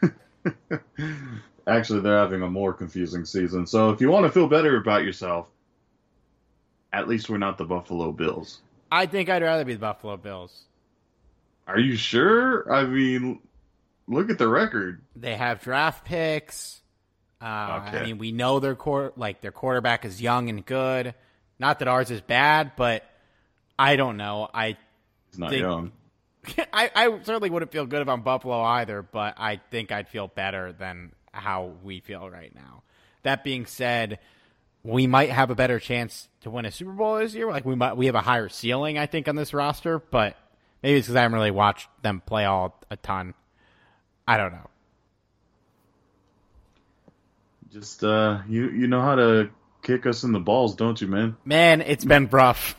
But, (laughs) actually, they're having a more confusing season. So if you want to feel better about yourself, at least we're not the Buffalo Bills. I think I'd rather be the Buffalo Bills. Are you sure? I mean, look at the record. They have draft picks. Uh, okay. I mean, we know their core, like their quarterback is young and good. Not that ours is bad, but I don't know. I not think, young. (laughs) I, I certainly wouldn't feel good about Buffalo either, but I think I'd feel better than how we feel right now. That being said, we might have a better chance to win a Super Bowl this year. Like we might, we have a higher ceiling, I think, on this roster, but maybe it's because I haven't really watched them play all a ton. I don't know. Just uh, you you know how to kick us in the balls, don't you, man? Man, it's been rough.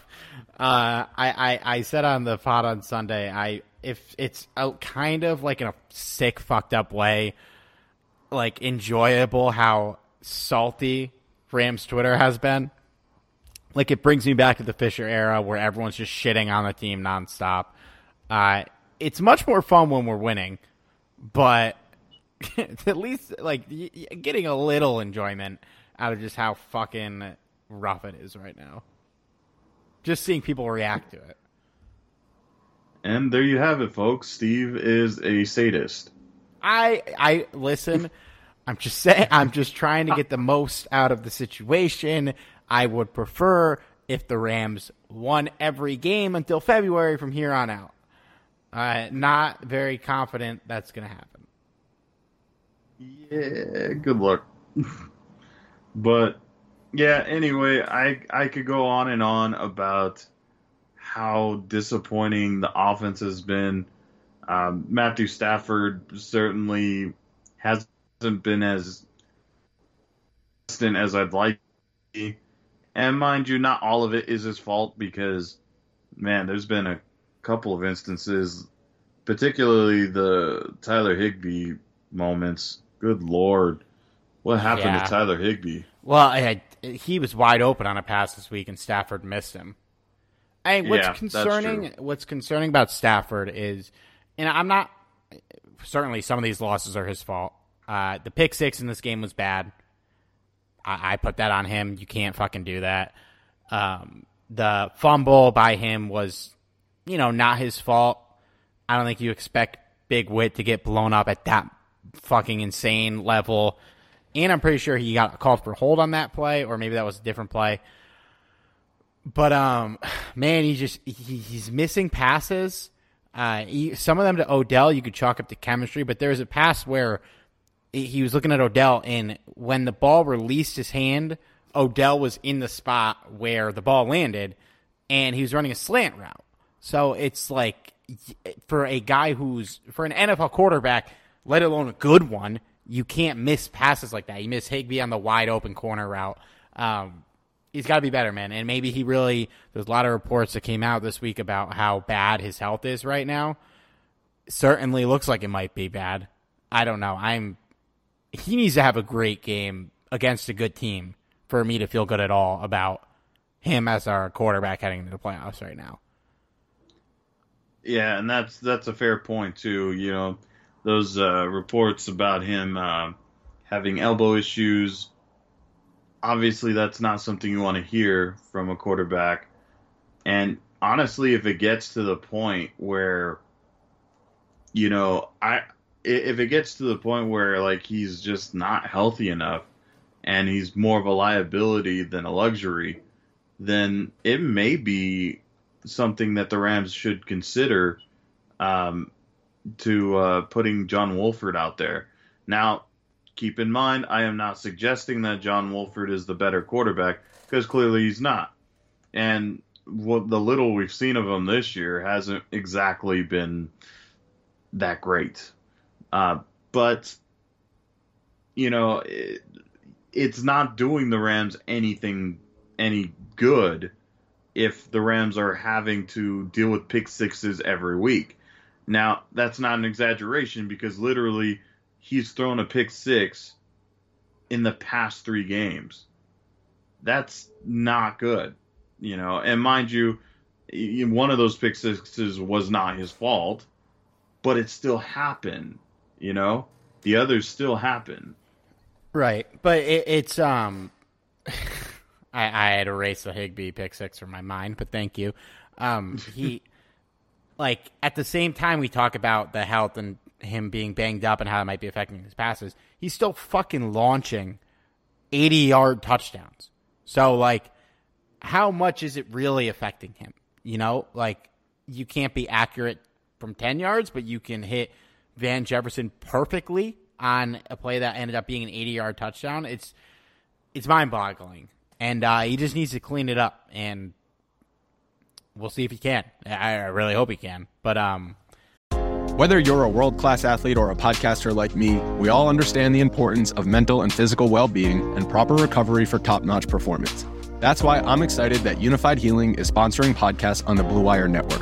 Uh, I, I I said on the pod on Sunday, I if it's a, kind of like in a sick, fucked up way, like enjoyable how salty Rams Twitter has been. Like it brings me back to the Fisher era where everyone's just shitting on the team nonstop. Uh, it's much more fun when we're winning, but (laughs) at least like getting a little enjoyment out of just how fucking rough it is right now. Just seeing people react to it. And there you have it, folks. Steve is a sadist. I I listen. I'm just saying. I'm just trying to get the most out of the situation. I would prefer if the Rams won every game until February from here on out. Uh, not very confident that's going to happen. Yeah, good luck. but yeah, anyway, I I could go on and on about how disappointing the offense has been. Um, Matthew Stafford certainly hasn't been as consistent as I'd like. And mind you, not all of it is his fault because, man, there's been a couple of instances, particularly the Tyler Higbee moments. Good lord, what happened yeah. to Tyler Higbee? Well, I, he was wide open on a pass this week, and Stafford missed him. I mean, what's yeah, concerning? What's concerning about Stafford is, and I'm not certainly some of these losses are his fault. Uh, the pick six in this game was bad. I, I, put that on him. You can't fucking do that. Um, the fumble by him was, you know, not his fault. I don't think you expect Big Whit to get blown up at that fucking insane level. And I'm pretty sure he got called for hold on that play, or maybe that was a different play. But um, (sighs) man, he just he, he's missing passes. Uh, he, some of them to Odell, you could chalk up to chemistry, but there was a pass where he was looking at Odell, and when the ball released his hand, Odell was in the spot where the ball landed, and he was running a slant route. So it's like for a guy who's for an NFL quarterback, let alone a good one, you can't miss passes like that. You miss Higbee on the wide open corner route. Um, he's got to be better, man. And maybe he really. There's a lot of reports that came out this week about how bad his health is right now. Certainly looks like it might be bad. I don't know. I'm. He needs to have a great game against a good team for me to feel good at all about him as our quarterback heading into the playoffs right now. Yeah, and that's that's a fair point too. You know, those uh, reports about him uh, having elbow issues obviously that's not something you want to hear from a quarterback. And honestly, if it gets to the point where, you know, I if it gets to the point where like he's just not healthy enough and he's more of a liability than a luxury, then it may be something that the Rams should consider um, to uh, putting John Wolford out there. Now, keep in mind, I am not suggesting that John Wolford is the better quarterback because clearly he's not. And what the little we've seen of him this year hasn't exactly been that great. Uh, but you know, it, it's not doing the Rams anything any good if the Rams are having to deal with pick sixes every week. Now, that's not an exaggeration because literally he's thrown a pick six in the past three games. That's not good, you know. And mind you, one of those pick sixes was not his fault, but it still happened, you know. The others still happen. Right, but it, it's um, (laughs) I, I had erased the Higbee pick six from my mind, but thank you. Um, he like at the same time we talk about the health and him being banged up and how it might be affecting his passes, he's still fucking launching 80 yard touchdowns. So, like, how much is it really affecting him? You know, like, you can't be accurate from 10 yards, but you can hit Van Jefferson perfectly on a play that ended up being an 80 yard touchdown. It's, it's mind boggling. And uh, he just needs to clean it up. And we'll see if he can. I, really hope he can. But, um, whether you're a world class athlete or a podcaster like me, we all understand the importance of mental and physical well being and proper recovery for top notch performance. That's why I'm excited that Unifyd Healing is sponsoring podcasts on the Blue Wire Network.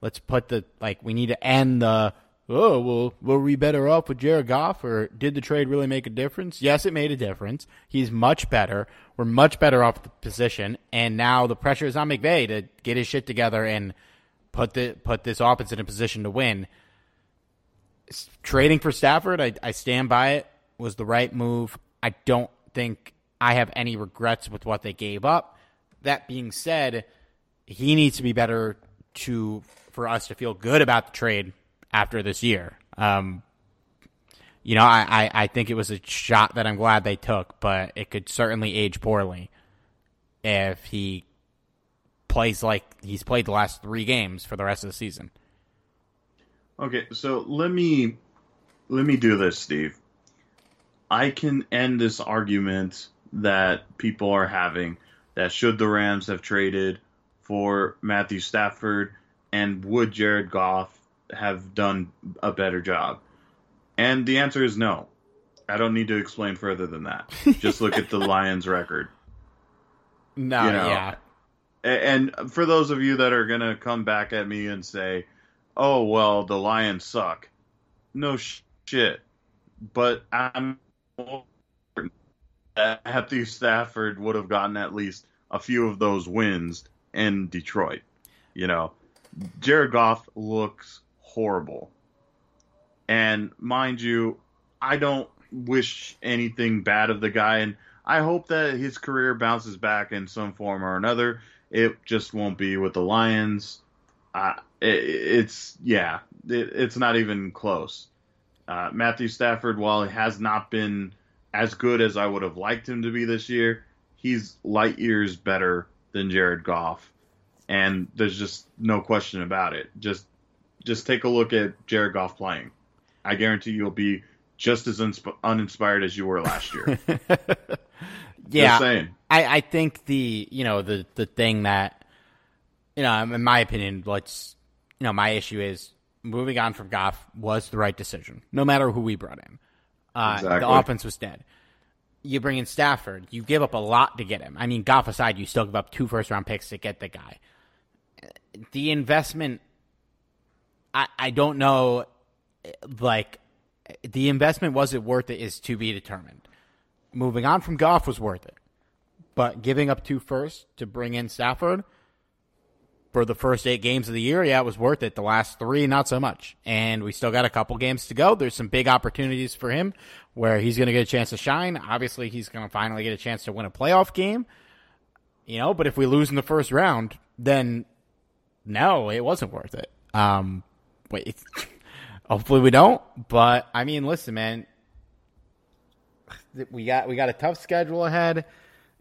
Let's put the like we need to end the oh well were we better off with Jared Goff or did the trade really make a difference? Yes, it made a difference. He's much better. We're much better off the position, and now the pressure is on McVay to get his shit together and put the put this offense in a position to win. Trading for Stafford, I, I stand by it, was the right move. I don't think I have any regrets with what they gave up. That being said, he needs to be better to for us to feel good about the trade after this year. Um, you know, I, I, I think it was a shot that I'm glad they took, but it could certainly age poorly if he plays like he's played the last three games for the rest of the season. Okay, so let me let me do this, Steve. I can end this argument that people are having that should the Rams have traded for Matthew Stafford and would Jared Goff have done a better job? And the answer is no. I don't need to explain further than that. (laughs) Just look at the Lions record. No, you know? yeah. And for those of you that are going to come back at me and say, "Oh, well, the Lions suck." No shit. But I'm certain that Matthew Stafford would have gotten at least a few of those wins in Detroit. You know, Jared Goff looks horrible. And mind you, I don't wish anything bad of the guy, and I hope that his career bounces back in some form or another. It just won't be with the Lions. Uh, it, it's yeah, it, it's not even close. Uh, Matthew Stafford, while he has not been as good as I would have liked him to be this year, he's light years better than Jared Goff and there's just no question about it. Just just take a look at Jared Goff playing. I guarantee you'll be just as unsp- uninspired as you were last year. (laughs) yeah, I, I think the you know the the thing that you know in my opinion, let's you know my issue is moving on from Goff was the right decision, no matter who we brought in. Uh, exactly. The offense was dead. You bring in Stafford, you give up a lot to get him. I mean, Goff aside, you still give up two first round picks to get the guy the investment I, I don't know like the investment was it worth it is to be determined. Moving on from Goff was worth it. But giving up two first to bring in Stafford for the first eight games of the year, yeah, it was worth it. The last three, not so much. And we still got a couple games to go. There's some big opportunities for him where he's going to get a chance to shine. Obviously, he's going to finally get a chance to win a playoff game. You know, but if we lose in the first round, then no, it wasn't worth it. Um, wait, hopefully we don't. But I mean, listen, man, we got we got a tough schedule ahead.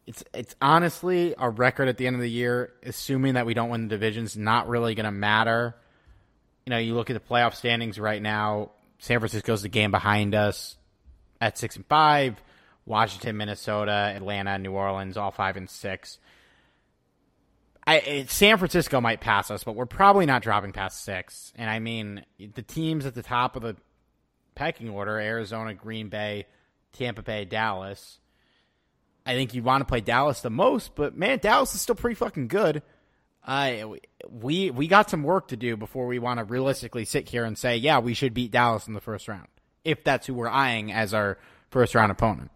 It's it's honestly our record at the end of the year, assuming that we don't win the divisions, not really going to matter. You know, you look at the playoff standings right now. San Francisco's the game behind us at six and five. Washington, Minnesota, Atlanta, New Orleans, all five and six. I, San Francisco might pass us, but we're probably not dropping past six. And I mean, the teams at the top of the pecking order Arizona, Green Bay, Tampa Bay, Dallas. I think you want to play Dallas the most, but man, Dallas is still pretty fucking good. Uh, we we got some work to do before we want to realistically sit here and say, yeah, we should beat Dallas in the first round, if that's who we're eyeing as our first round opponent.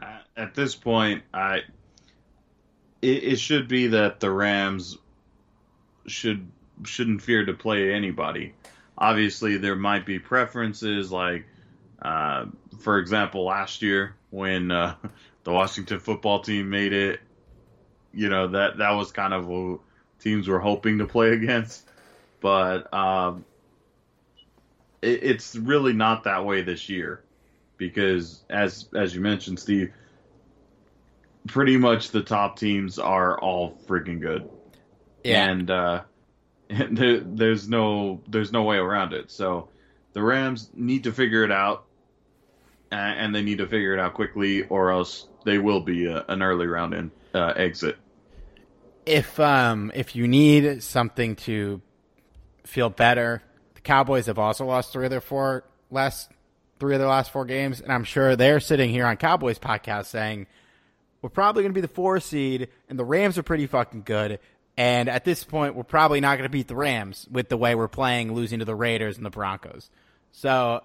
Uh, at this point, I it, it should be that the Rams should shouldn't fear to play anybody. obviously there might be preferences, like uh, for example, last year when uh, (laughs) the Washington football team made it, you know that that was kind of who teams were hoping to play (laughs) against, but um, it, it's really not that way this year because as as you mentioned, Steve, pretty much the top teams are all freaking good. Yeah. And uh (laughs) there, there's no there's no way around it. So the Rams need to figure it out and they need to figure it out quickly or else they will be a, an early round in uh, exit. if um if you need something to feel better, the Cowboys have also lost three of their four last three of their last four games, and I'm sure they're sitting here on Cowboys podcast saying we're probably going to be the four seed, and the Rams are pretty fucking good. And at this point, we're probably not going to beat the Rams with the way we're playing, losing to the Raiders and the Broncos. So,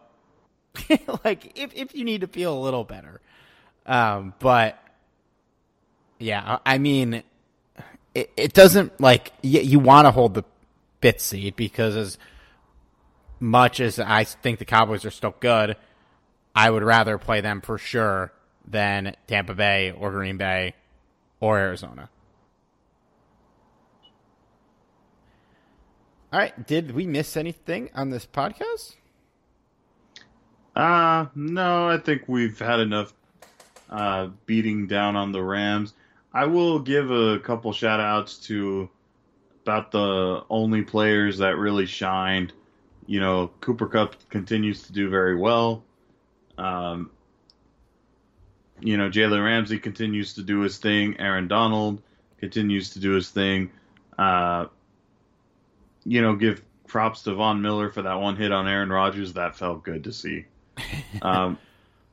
(laughs) like, if if you need to feel a little better, um, but yeah, I mean, it, it doesn't like y- you want to hold the fifth seed because as much as I think the Cowboys are still good, I would rather play them for sure than Tampa Bay or Green Bay or Arizona. All right, did we miss anything on this podcast? Uh no, I think we've had enough uh, beating down on the Rams. I will give a couple shout outs to about the only players that really shined. You know, Cooper Kupp continues to do very well. Um, you know, Jalen Ramsey continues to do his thing. Aaron Donald continues to do his thing. Uh, you know, give props to Von Miller for that one hit on Aaron Rodgers. That felt good to see. (laughs) Um,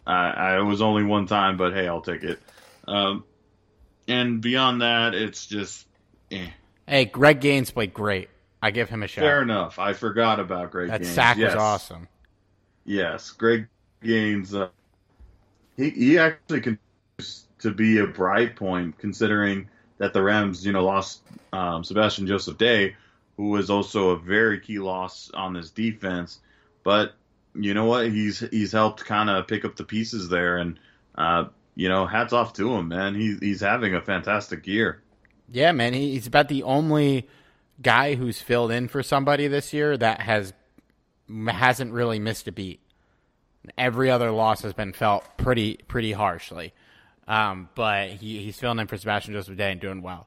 I, I it was only one time, but hey, I'll take it. Um, and beyond that, it's just eh. Hey, Greg Gaines played great. I give him a shout. fair enough. I forgot about Greg that Gaines. sack yes. was awesome. Yes, Greg Gaines. Uh, he he actually continues to be a bright point, considering that the Rams, you know, lost um, Sebastian Joseph Day, who was also a very key loss on this defense. But you know what? He's he's helped kind of pick up the pieces there, and uh, you know, hats off to him, man. He's he's having a fantastic year. Yeah, man, he, he's about the only guy who's filled in for somebody this year that has hasn't really missed a beat. Every other loss has been felt pretty pretty harshly, um, but he, he's filling in for Sebastian Joseph Day and doing well.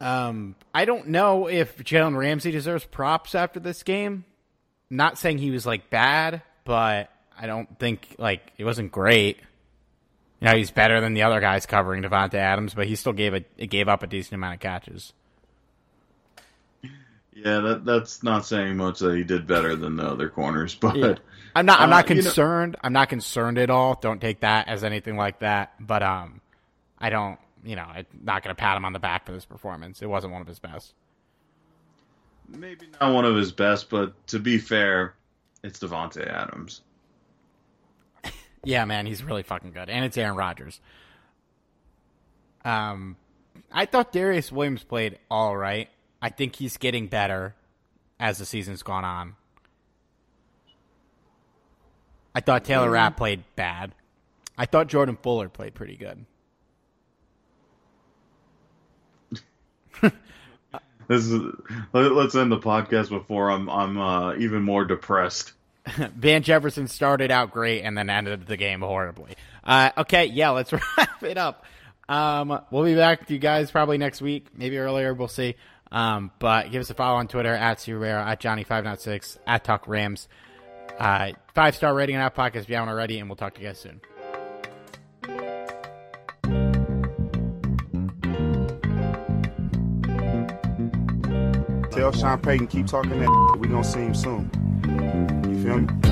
Um, I don't know if Jalen Ramsey deserves props after this game. Not saying he was like bad, but I don't think like it wasn't great. You know, he's better than the other guys covering Davante Adams, but he still gave a gave up a decent amount of catches. Yeah, that that's not saying much that he did better than the other corners, but Yeah. I'm not. I'm Uh, not you know- concerned. I'm not concerned at all. Don't take that as anything like that. But um, I don't. You know, I'm not going to pat him on the back for this performance. It wasn't one of his best. maybe not one of his best. But to be fair, it's Davante Adams. (laughs) Yeah, man, he's really fucking good, and it's Aaron Rodgers. Um, I thought Darious Williams played all right. I think he's getting better as the season's gone on. I thought Taylor Rapp played bad. I thought Jordan Fuller played pretty good. (laughs) This is let, let's end the podcast before I'm I'm uh, even more depressed. (laughs) Van Jefferson started out great and then ended the game horribly. Uh, okay, yeah, let's (laughs) wrap it up. Um, we'll be back to you guys probably next week, maybe earlier. We'll see. Um, but give us a follow on Twitter at Rivera, at Johnny596, at Talk Rams. Uh, five star rating on Apple Podcasts if you haven't already, and we'll talk to you guys soon. Tell Sean Payton keep talking that. We gonna see him soon. You feel me?